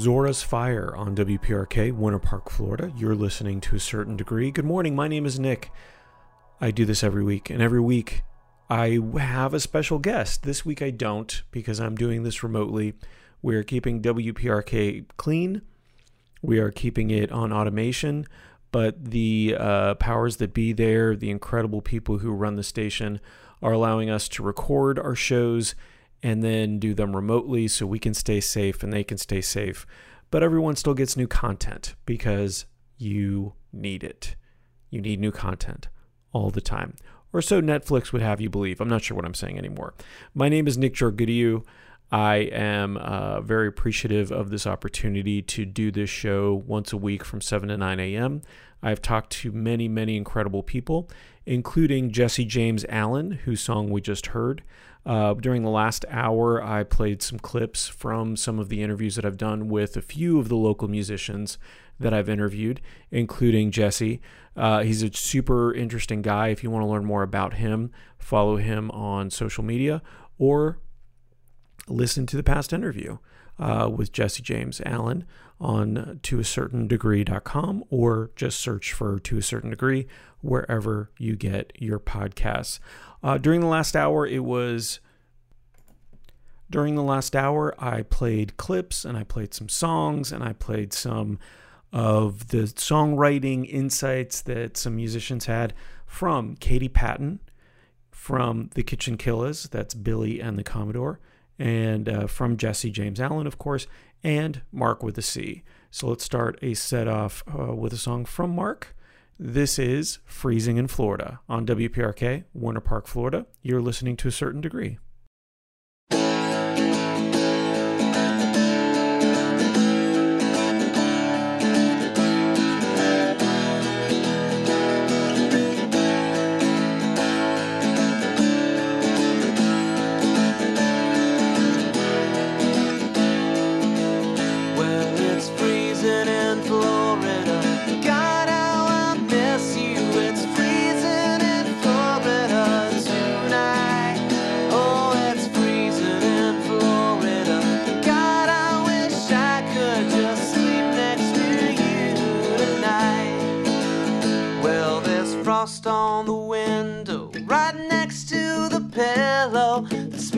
Zora's Fire on WPRK, Winter Park, Florida. You're listening to a certain degree. Good morning. My name is Nick. I do this every week, and every week I have a special guest. This week I don't because I'm doing this remotely. We're keeping WPRK clean, we are keeping it on automation, but the uh, powers that be there, the incredible people who run the station, are allowing us to record our shows and then do them remotely so we can stay safe and they can stay safe. But everyone still gets new content because you need it. You need new content all the time. Or so Netflix would have you believe. I'm not sure what I'm saying anymore. My name is Nick Jorgudiu. I am uh, very appreciative of this opportunity to do this show once a week from 7 to 9 a.m. I've talked to many, many incredible people, including Jesse James Allen, whose song we just heard. Uh, during the last hour, I played some clips from some of the interviews that I've done with a few of the local musicians that I've interviewed, including Jesse. Uh, he's a super interesting guy. If you want to learn more about him, follow him on social media or listen to the past interview uh, with Jesse James Allen on toacertaindegree.com or just search for To a Certain Degree wherever you get your podcasts. Uh, during the last hour, it was. During the last hour, I played clips and I played some songs and I played some of the songwriting insights that some musicians had from Caiti Patton, from the Kitchen Killers, that's Billy and the Commodore, and uh, from Jesse James Allen, of course, and Mark with a C. So let's start a set off uh, with a song from Mark. This is Freezing in Florida on WPRK, Winter Park, Florida. You're listening to a certain degree.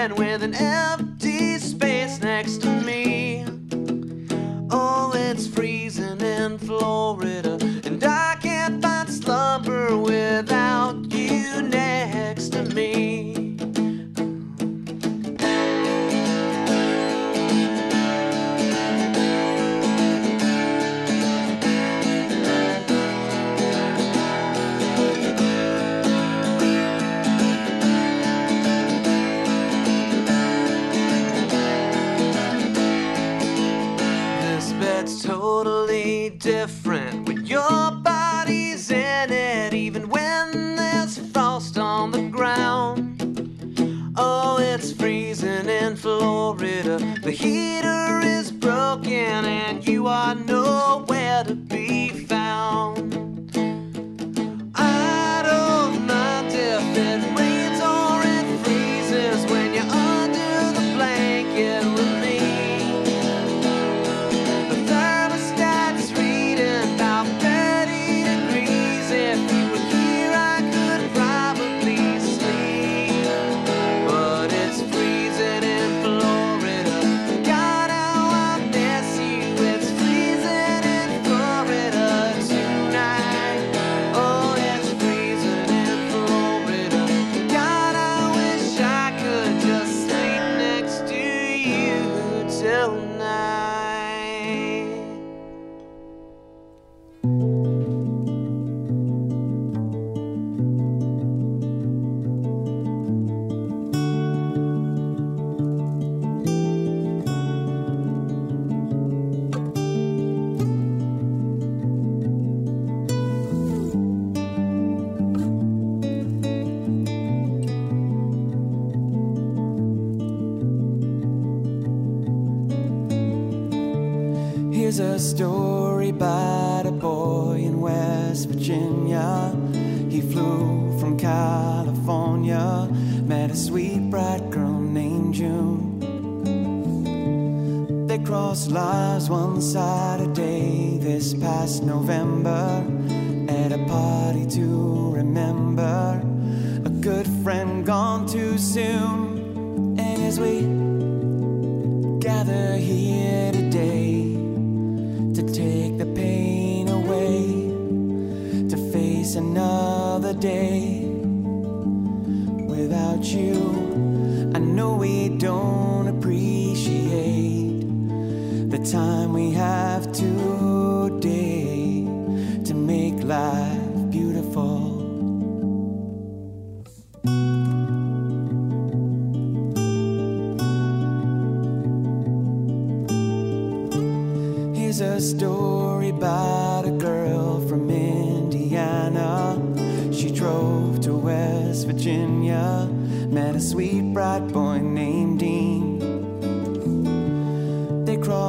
girlfriend with an empty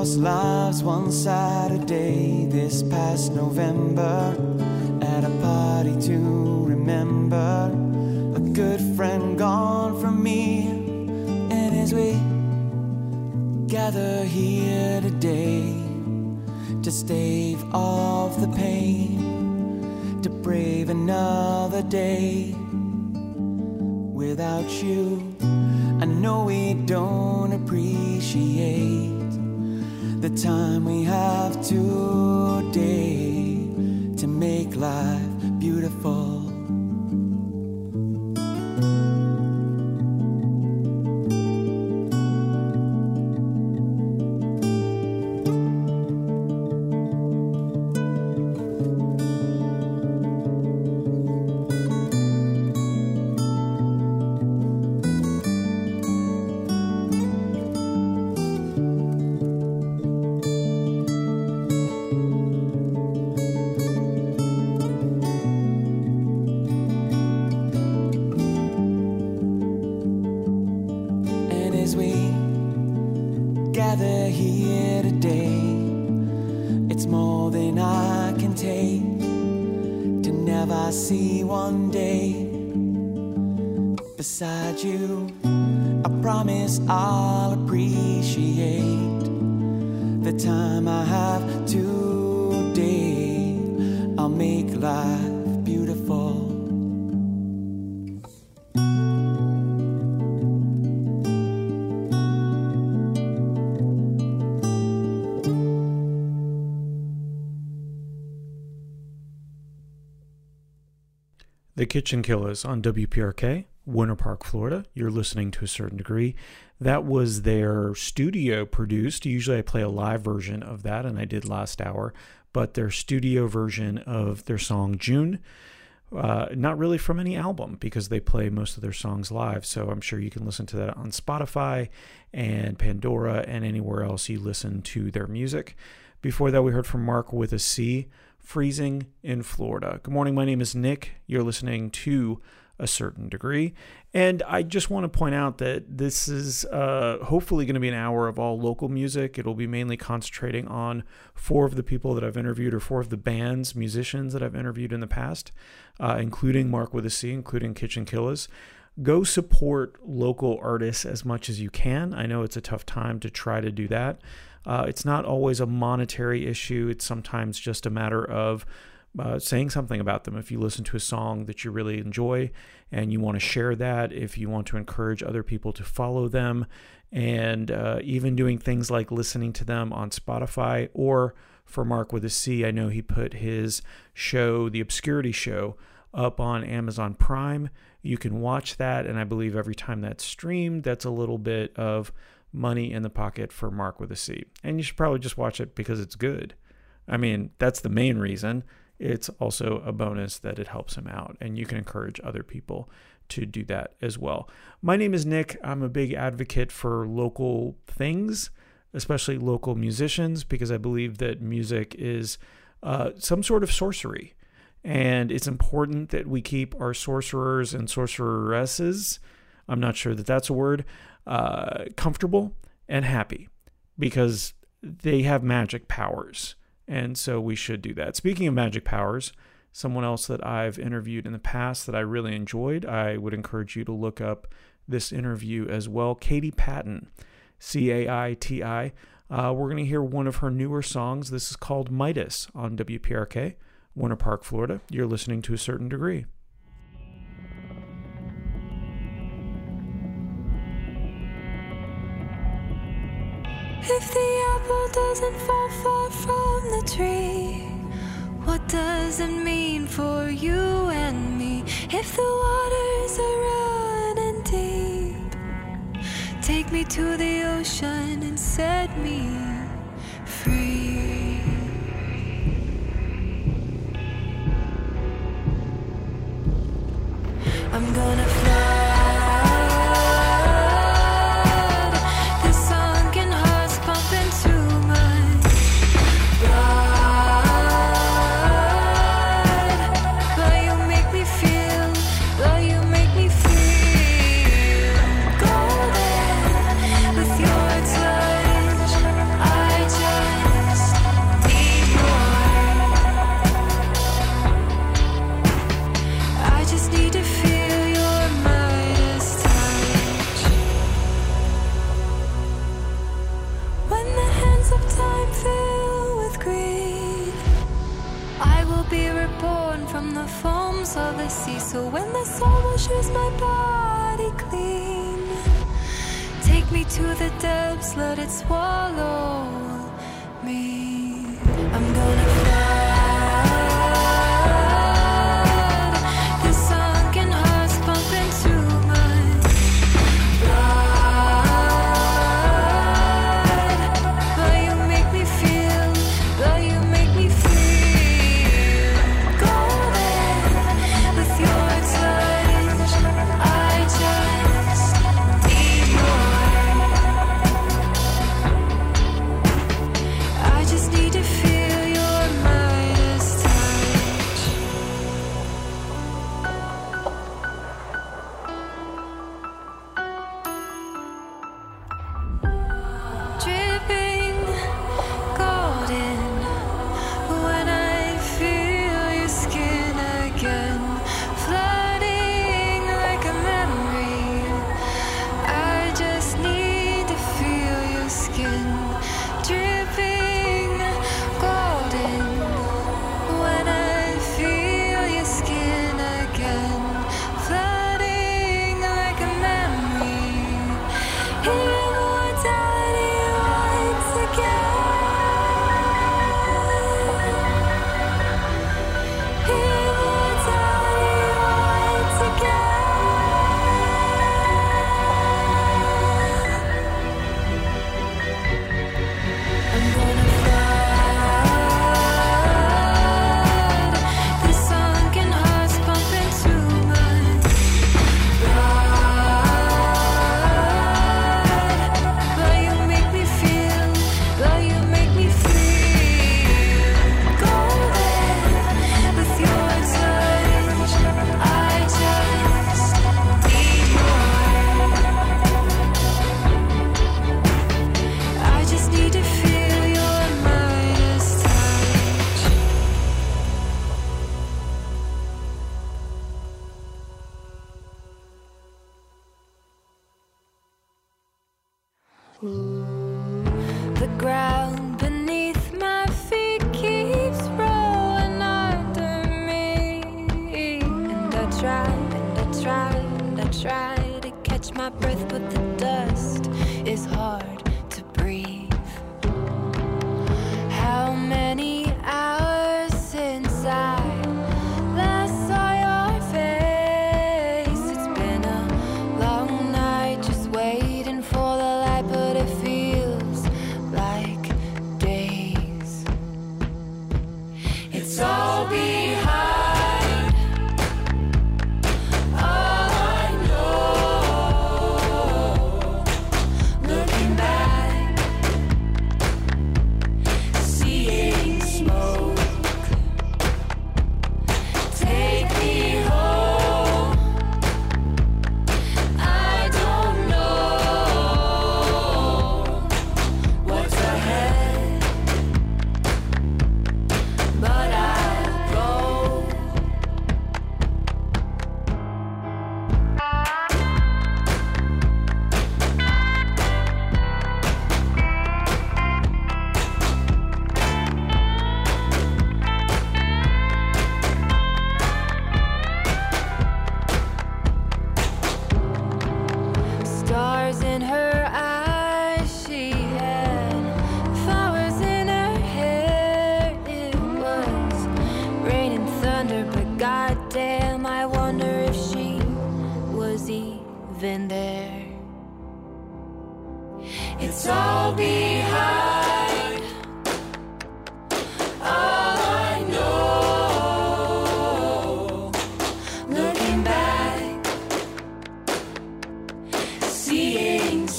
Crossed lives one Saturday this past November at a party to remember. A good friend gone from me, and as we gather here today to stave off the pain, to brave another day without you. I know we don't appreciate the time we have today to make life beautiful. Life beautiful. The Kitchen Killers on WPRK, Winter Park, Florida. You're listening to a certain degree. That was their studio produced. Usually I play a live version of that, and I did last hour, but their studio version of their song June. Uh, not really from any album because they play most of their songs live. So I'm sure you can listen to that on Spotify and Pandora and anywhere else you listen to their music. Before that, we heard from Mark with a C, Freezing in Florida. Good morning. My name is Nick. You're listening to a certain degree. And I just want to point out that this is uh, hopefully going to be an hour of all local music. It'll be mainly concentrating on four of the people that I've interviewed, or four of the bands, musicians that I've interviewed in the past, uh, including Mark with a C, including Kitchen Killers. Go support local artists as much as you can. I know it's a tough time to try to do that. Uh, it's not always a monetary issue, it's sometimes just a matter of uh, saying something about them. If you listen to a song that you really enjoy and you want to share that, if you want to encourage other people to follow them, and uh, even doing things like listening to them on Spotify or for Mark with a C, I know he put his show, The Obscurity Show, up on Amazon Prime. You can watch that, and I believe every time that's streamed, that's a little bit of money in the pocket for Mark with a C. And you should probably just watch it because it's good. I mean, that's the main reason it's also a bonus that it helps him out. And you can encourage other people to do that as well. My name is Nick. I'm a big advocate for local things, especially local musicians, because I believe that music is uh, some sort of sorcery. And it's important that we keep our sorcerers and sorceresses, I'm not sure that that's a word, uh, comfortable and happy because they have magic powers and so we should do that. Speaking of magic powers, someone else that I've interviewed in the past that I really enjoyed, I would encourage you to look up this interview as well. Caiti Patton, C A I T I. Uh, we're going to hear one of her newer songs. This is called Midas on WPRK, Winter Park, Florida. You're listening to a certain degree. If the apple doesn't fall far from the tree, what does it mean for you and me? If the waters are running deep, take me to the ocean and set me free. I'm gonna fly.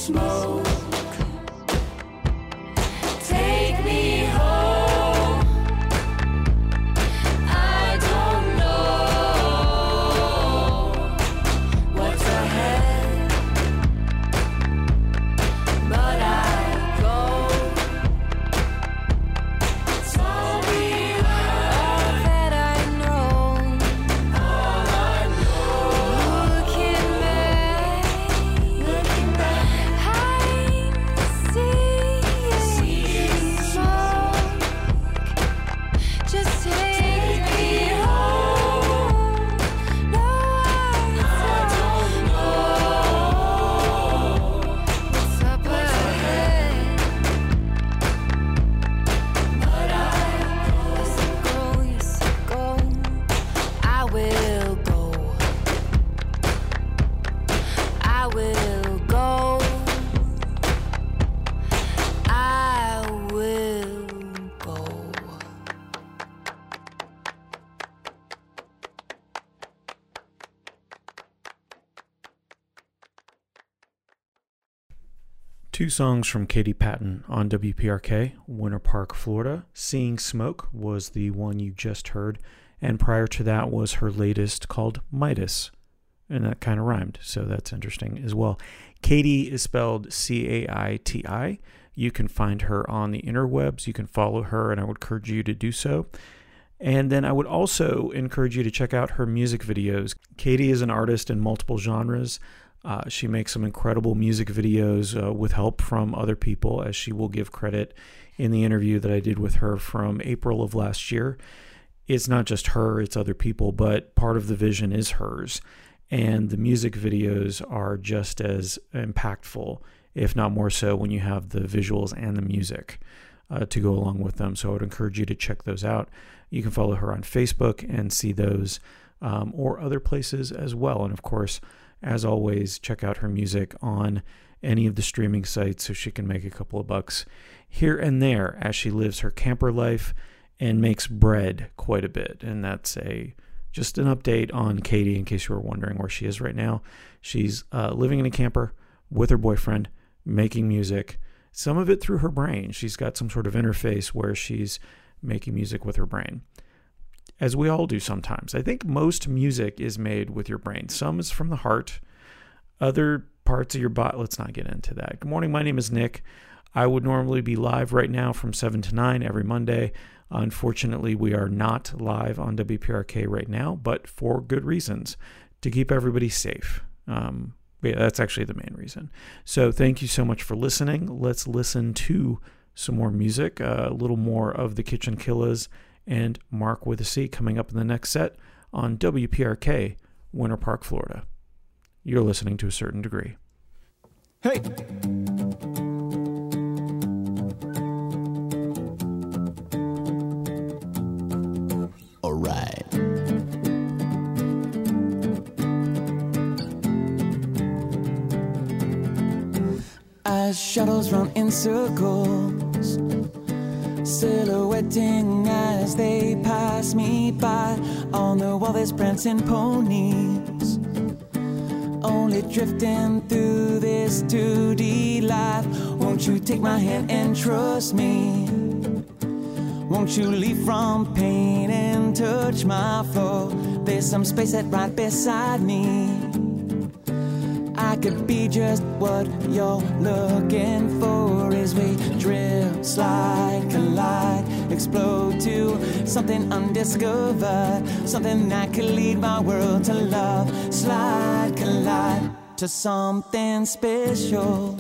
Seeing Two songs from Caiti Patton on WPRK, Winter Park, Florida. Seeing Smoke was the one you just heard, and prior to that was her latest called Midas. And that kind of rhymed, so that's interesting as well. Caiti is spelled C A I T I. You can find her on the interwebs. You can follow her, and I would encourage you to do so. And then I would also encourage you to check out her music videos. Caiti is an artist in multiple genres. Uh, she makes some incredible music videos uh, with help from other people, as she will give credit in the interview that I did with her from April of last year. It's not just her, it's other people, but part of the vision is hers. And the music videos are just as impactful, if not more so, when you have the visuals and the music uh, to go along with them. So I would encourage you to check those out. You can follow her on Facebook and see those um, or other places as well. And of course, as always, check out her music on any of the streaming sites so she can make a couple of bucks here and there as she lives her camper life and makes bread quite a bit. And that's a just an update on Caiti in case you were wondering where she is right now. She's uh, living in a camper with her boyfriend, making music, some of it through her brain. She's got some sort of interface where she's making music with her brain as we all do sometimes. I think most music is made with your brain. Some is from the heart, other parts of your body. Let's not get into that. Good morning. My name is Nick. I would normally be live right now from 7 to 9 every Monday. Unfortunately, we are not live on WPRK right now, but for good reasons to keep everybody safe. Um, yeah, that's actually the main reason. So, thank you so much for listening. Let's listen to some more music, uh, a little more of the Kitchen Killers and Mark with a C coming up in the next set on WPRK, Winter Park, Florida. You're listening to a certain degree. Hey! All right. As shadows run in circles, silhouetting as they pass me by. On the wall, there's prancing ponies only drifting through this 2D life. Won't you take my hand and trust me? Won't you leave from pain and touch my floor? There's some space that right beside me. Could be just what you're looking for as we drift, slide, collide, explode to something undiscovered, something that could lead my world to love, slide, collide to something special.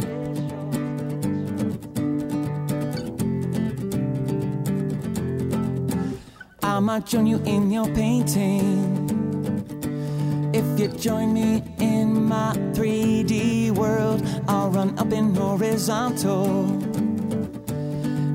I might join you in your painting. If you join me in my 3D world, I'll run up in horizontal.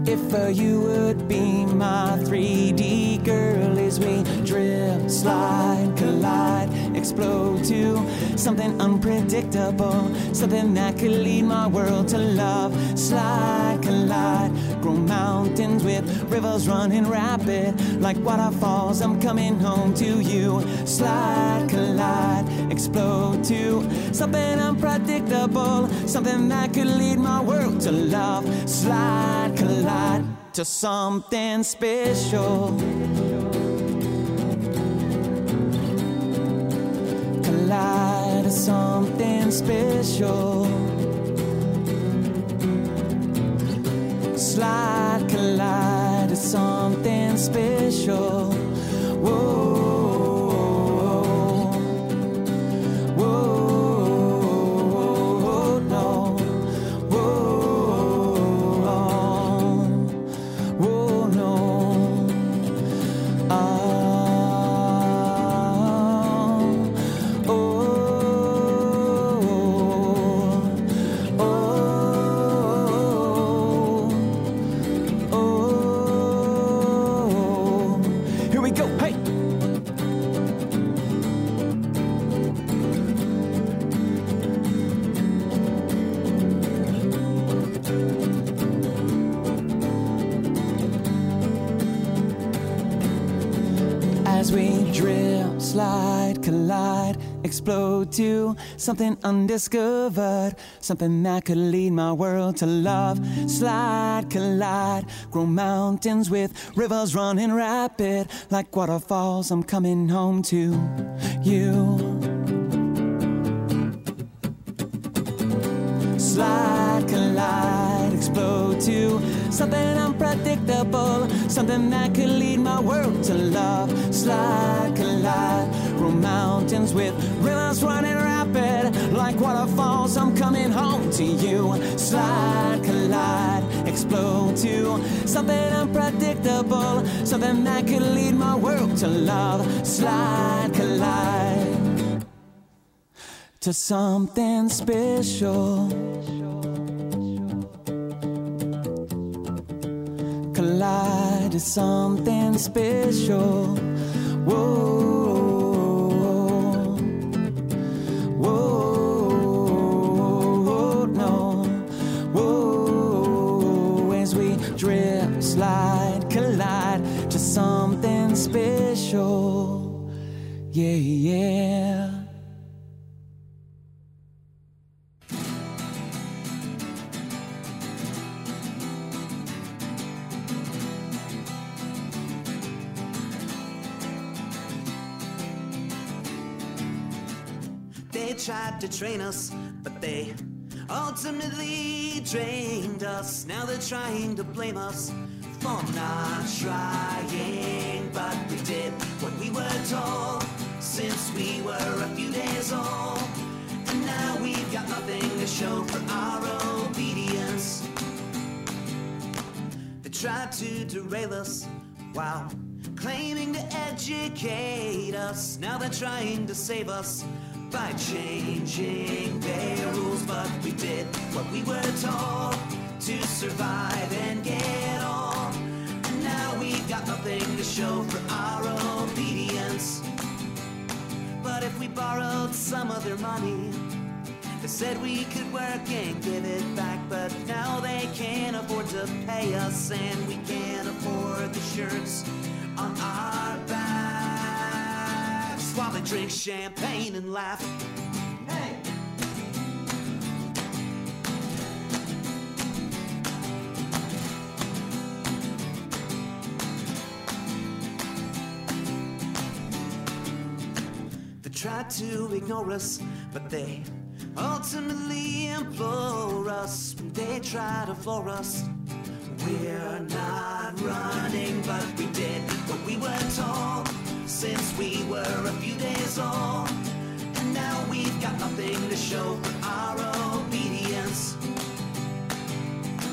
If uh, you would be my 3D girl as we drift, slide, collide, explode to something unpredictable, something that could lead my world to love. Slide, collide, grow mountains with rivers running rapid, like waterfalls. I'm coming home to you. Slide, collide, explode to something unpredictable, something that could lead my world to love. Slide, collide to something special. Collide to something special. Slide, collide to something special. Whoa, to something undiscovered, something that could lead my world to love. Slide, collide, grow mountains with rivers running rapid, like waterfalls. I'm coming home to you. Slide, collide, explode to something unpredictable, something that could lead my world to love. Slide, collide, grow mountains with rivers running rapid, like waterfalls. I'm coming home to you. Slide, collide, explode to something unpredictable, something that could lead my world to love. Slide, collide to something special. Something special. Whoa, whoa, no, whoa. As we drift, slide, collide to something special. Yeah. To us, but they ultimately drained us. Now they're trying to blame us for not trying, but we did what we were told since we were a few days old. And now we've got nothing to show for our obedience. They tried to derail us while claiming to educate us. Now they're trying to save us by changing their rules. But we did what we were told to survive and get on. And now we've got nothing to show for our obedience. But if we borrowed some of their money, they said we could work and give it back, but now they can't afford to pay us, and we can't afford the shirts on our while they drink champagne and laugh. Hey! They try to ignore us, but they ultimately implore us. They try to floor us. We're not running, but we did what we were told since we were a few days old. And now we've got nothing to show for our obedience.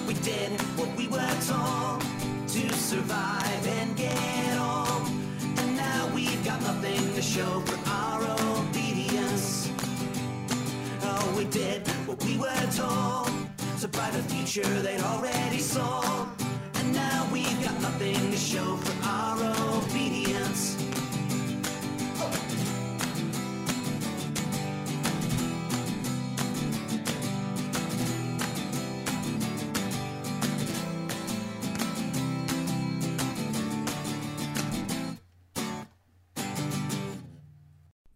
We did what we were told to survive and get on. And now we've got nothing to show for our obedience. Oh, we did what we were told to brighter future they'd already sold. And now we've got nothing to show for our obedience.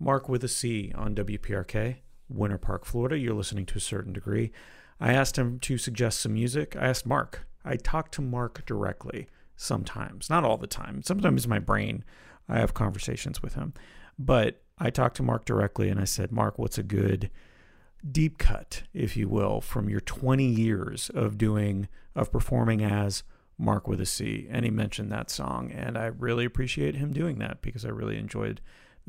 Mark with a C on WPRK, Winter Park, Florida. You're listening to a certain degree. I asked him to suggest some music. I asked Mark. I talk to Mark directly sometimes, not all the time. Sometimes my brain, I have conversations with him. But I talked to Mark directly and I said, Mark, what's a good deep cut, if you will, from your 20 years of doing, of performing as Mark with a C? And he mentioned that song. And I really appreciate him doing that because I really enjoyed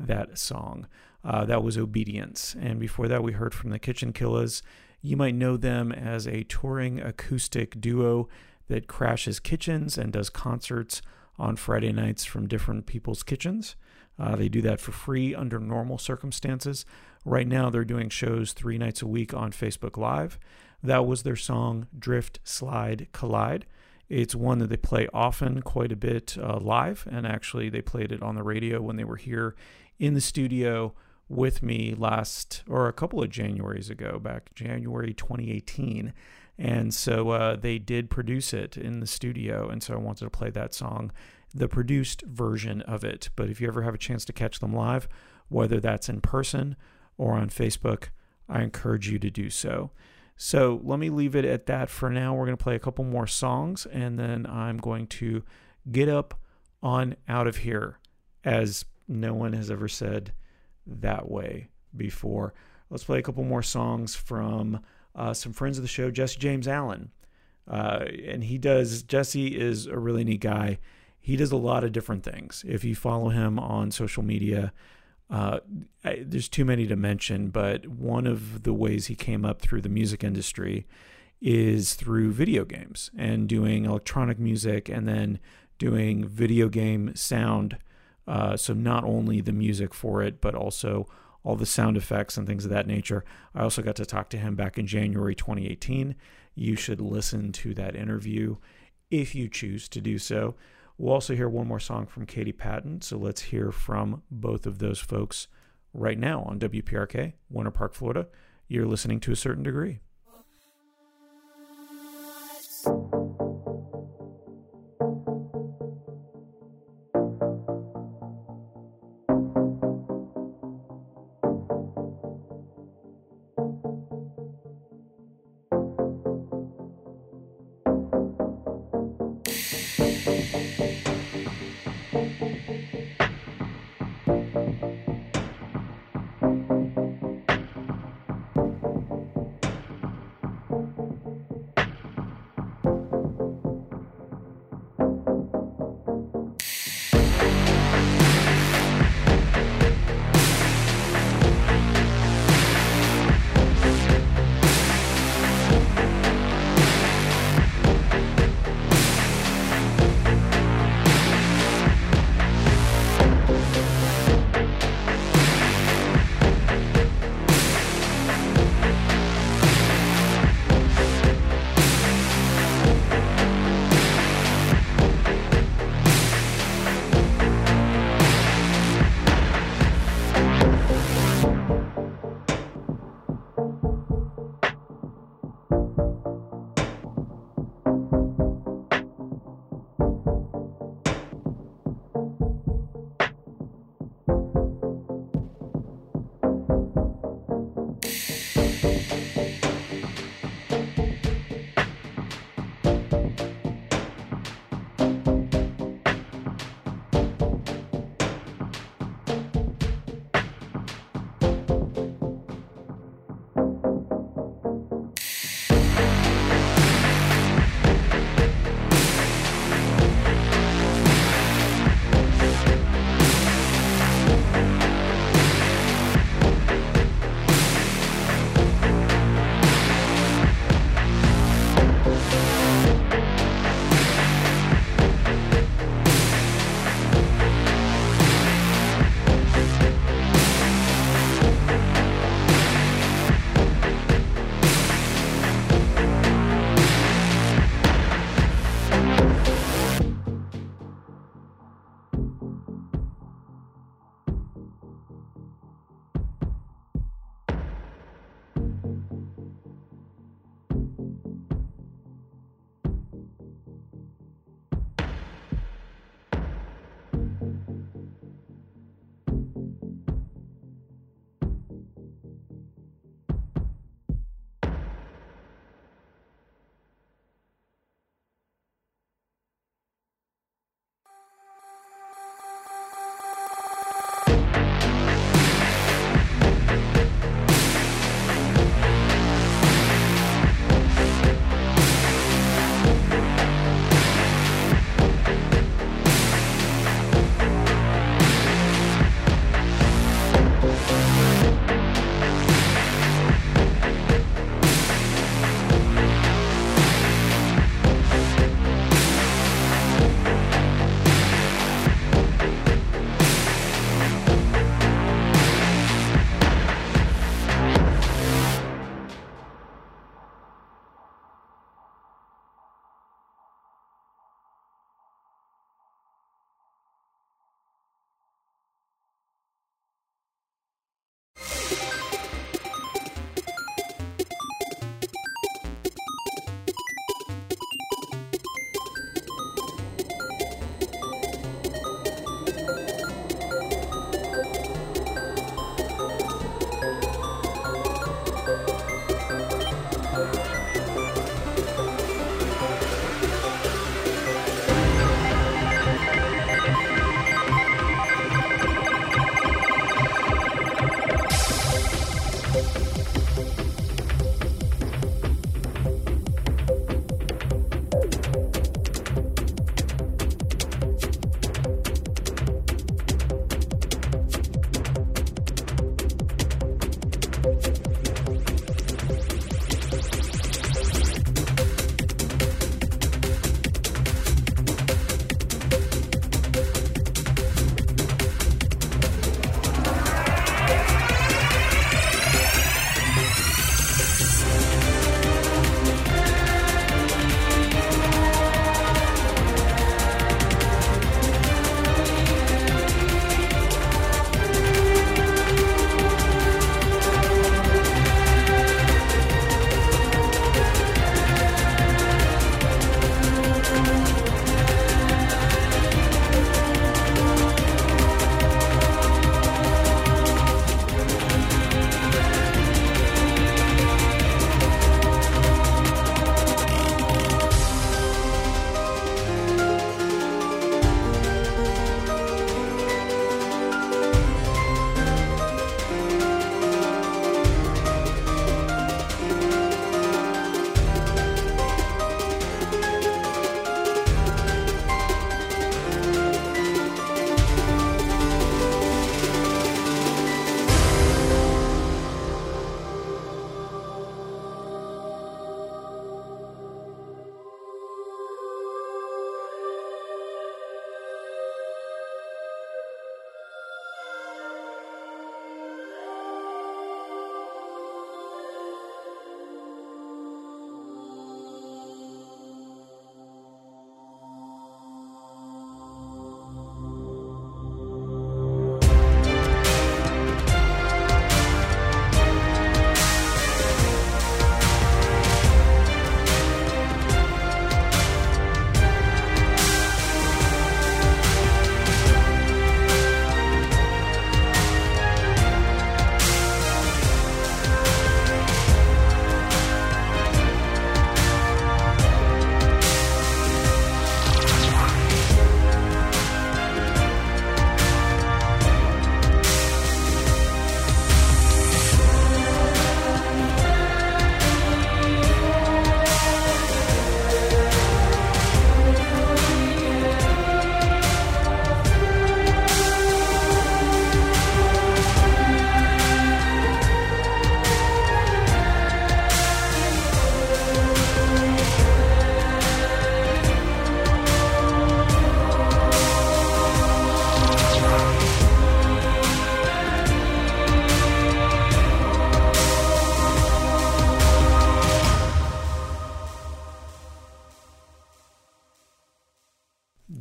that song. Uh, that was Obedience. And before that, we heard from the Kitchen Killers. You might know them as a touring acoustic duo that crashes kitchens and does concerts on Friday nights from different people's kitchens. Uh, they do that for free under normal circumstances. Right now, they're doing shows three nights a week on Facebook Live. That was their song Drift, Slide, Collide. It's one that they play often, quite a bit uh, live, and actually, they played it on the radio when they were here in the studio with me last or a couple of Januaries ago, back January 2018. And so uh, they did produce it in the studio. And so I wanted to play that song, the produced version of it. But if you ever have a chance to catch them live, whether that's in person or on Facebook, I encourage you to do so. So let me leave it at that for now. We're going to play a couple more songs and then I'm going to get up on out of here as no one has ever said that way before. Let's play a couple more songs from uh, some friends of the show, Jesse James Allen. Uh, and he does, Jesse is a really neat guy. He does a lot of different things. If you follow him on social media, uh, I, there's too many to mention, but one of the ways he came up through the music industry is through video games and doing electronic music and then doing video game sound uh, so not only the music for it, but also all the sound effects and things of that nature. I also got to talk to him back in January 2018. You should listen to that interview if you choose to do so. We'll also hear one more song from Caiti Patton. So let's hear from both of those folks right now on WPRK, Winter Park, Florida. You're listening to a certain degree.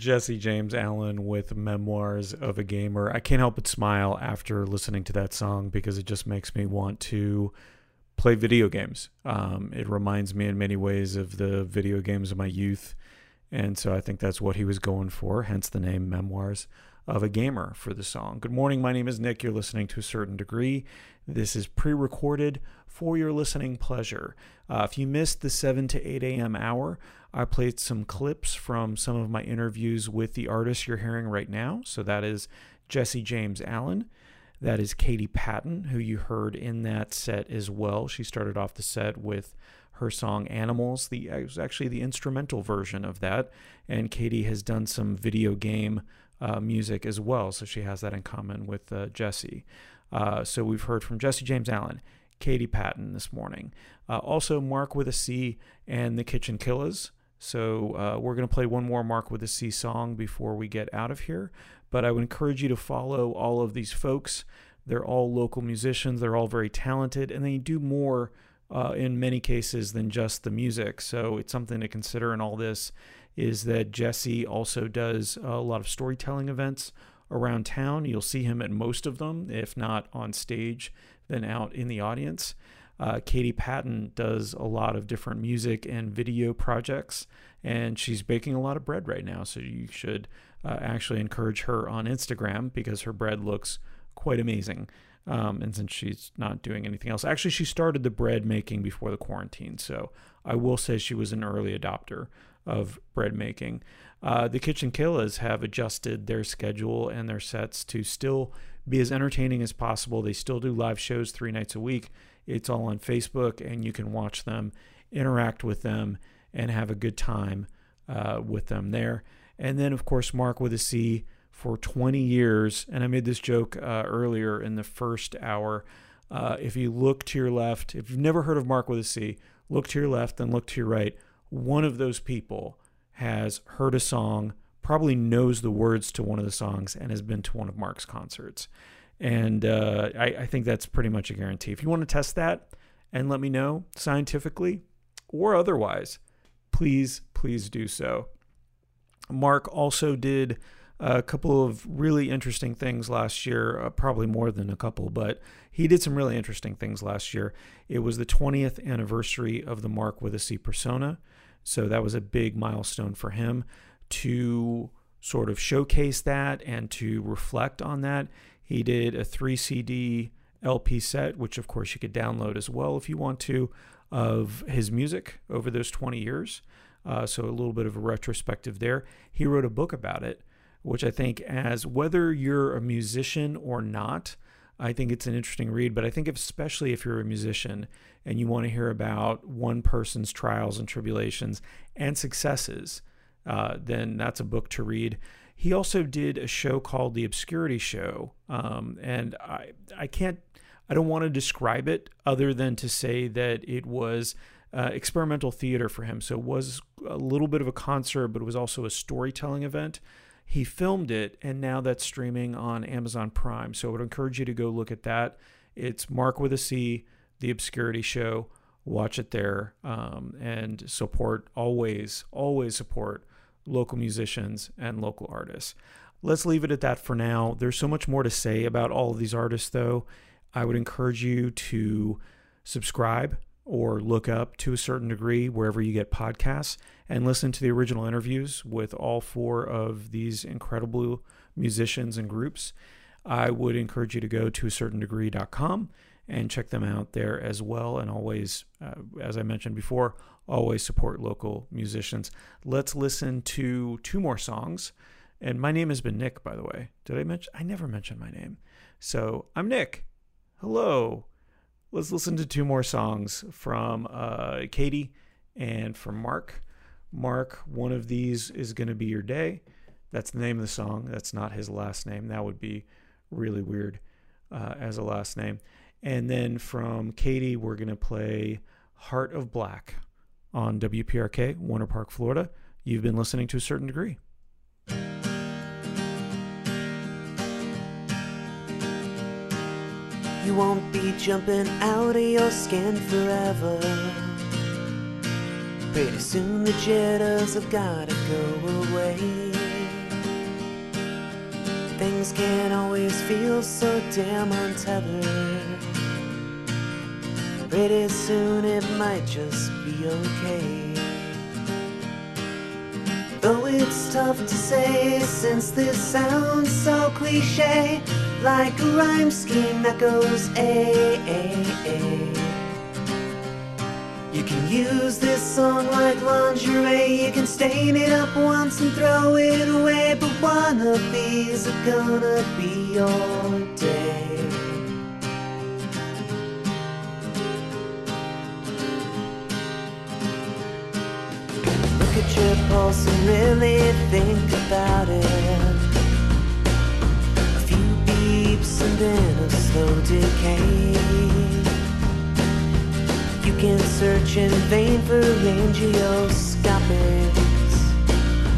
Jesse James Allen with Memoirs of a Gamer. I can't help but smile after listening to that song because it just makes me want to play video games. Um, it reminds me in many ways of the video games of my youth. And so I think that's what he was going for, hence the name Memoirs of a Gamer for the song. Good morning. My name is Nick. You're listening to a certain degree. This is pre recorded for your listening pleasure. Uh, if you missed the 7 to 8 a.m. hour, I played some clips from some of my interviews with the artists you're hearing right now. So that is Jesse James Allen. That is Caiti Patton, who you heard in that set as well. She started off the set with her song Animals. The it was actually the instrumental version of that. And Caiti has done some video game uh, music as well. So she has that in common with uh, Jesse. Uh, so we've heard from Jesse James Allen, Caiti Patton this morning. Uh, also, Mark with a C and the Kitchen Killers. So uh, we're going to play one more Mark with a C song before we get out of here. But I would encourage you to follow all of these folks. They're all local musicians. They're all very talented, and they do more uh, in many cases than just the music. So it's something to consider in all this. Is that Jesse also does a lot of storytelling events around town. You'll see him at most of them, if not on stage, then out in the audience. Uh, Caiti Patton does a lot of different music and video projects, and she's baking a lot of bread right now. So you should uh, actually encourage her on Instagram because her bread looks quite amazing. Um, and since she's not doing anything else, actually, she started the bread making before the quarantine. So I will say she was an early adopter of bread making. Uh, the Kitchen Killers have adjusted their schedule and their sets to still be as entertaining as possible. They still do live shows three nights a week. It's all on Facebook, and you can watch them, interact with them, and have a good time uh, with them there. And then, of course, Mark with a C for 20 years. And I made this joke uh, earlier in the first hour. Uh, if you look to your left, if you've never heard of Mark with a C, look to your left, then look to your right. One of those people has heard a song, probably knows the words to one of the songs, and has been to one of Mark's concerts. And uh, I, I think that's pretty much a guarantee. If you want to test that and let me know scientifically or otherwise, please, please do so. Mark also did a couple of really interesting things last year, uh, probably more than a couple, but he did some really interesting things last year. It was the 20th anniversary of the Mark with a C persona. So that was a big milestone for him to sort of showcase that and to reflect on that. He did a three CD LP set, which of course you could download as well if you want to, of his music over those 20 years. Uh, so a little bit of a retrospective there. He wrote a book about it, which I think, as whether you're a musician or not, I think it's an interesting read. But I think, especially if you're a musician and you want to hear about one person's trials and tribulations and successes, uh, then that's a book to read. He also did a show called The Obscurity Show, um, and I I can't I don't want to describe it other than to say that it was uh, experimental theater for him. So it was a little bit of a concert, but it was also a storytelling event. He filmed it, and now that's streaming on Amazon Prime. So I would encourage you to go look at that. It's Mark with a C, The Obscurity Show. Watch it there um, and support always, always support local musicians and local artists. Let's leave it at that for now. There's so much more to say about all of these artists, though. I would encourage you to subscribe or look up to a certain degree wherever you get podcasts and listen to the original interviews with all four of these incredible musicians and groups. I would encourage you to go to a certain degree.com and check them out there as well. And always, uh, as I mentioned before, always support local musicians. Let's listen to two more songs. And my name has been Nick, by the way. Did I mention? I never mentioned my name. So I'm Nick. Hello let's listen to two more songs from uh, Caiti and from Mark. Mark, one of these is going to be your day. That's the name of the song. That's not his last name. That would be really weird uh, as a last name. And then from Caiti, we're going to play Heart of Black on WPRK, Winter Park, Florida. You've been listening to a certain degree. You won't be jumping out of your skin forever. Pretty soon the jitters have gotta go away. Things can't always feel so damn untethered. Pretty soon it might just be okay. Though it's tough to say since this sounds so cliche, like a rhyme scheme that goes A, A, A. You can use this song like lingerie. You can stain it up once and throw it away. But one of these are gonna be your pulse and really think about it. A few beeps and then a slow decay. You can search in vain for angioscopics.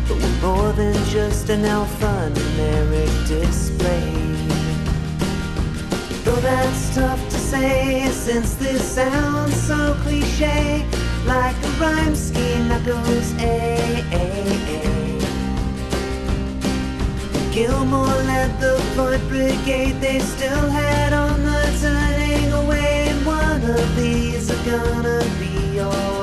But we're more than just an alphanumeric display. Though that's tough to say, since this sounds so cliche, like a rhyme scheme that goes eh, eh, eh. A, A, A. Gilmour led the Floyd Brigade, they still had on the turning away, and one of these are gonna be your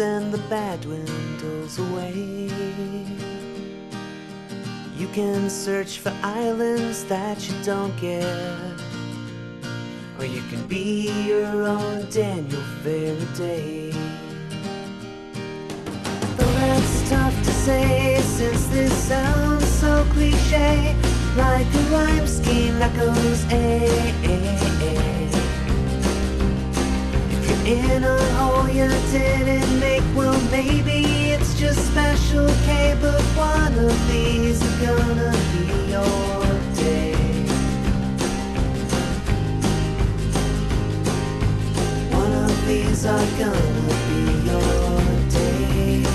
and the bad windows away. You can search for islands that you don't get. Or you can be your own Daniel Faraday. Though that's tough to say since this sounds so cliche Like a rhyme scheme that goes A, A, A in a hole you didn't make. Well maybe it's just special K But one of these is gonna be your day. One of these are gonna be your day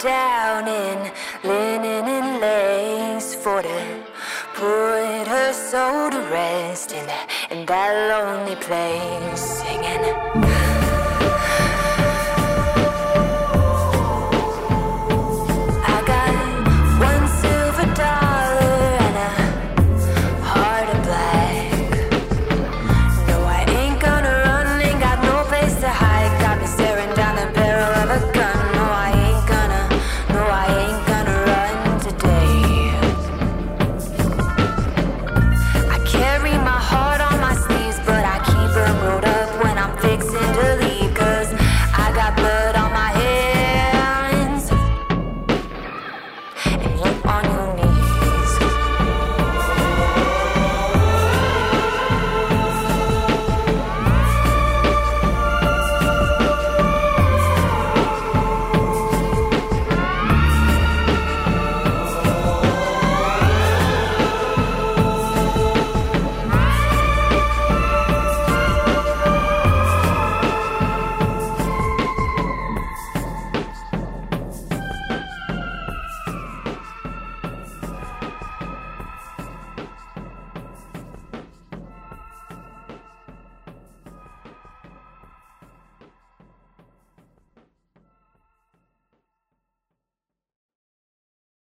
down in linen and lace for to put her soul to rest in, in that lonely place, singing.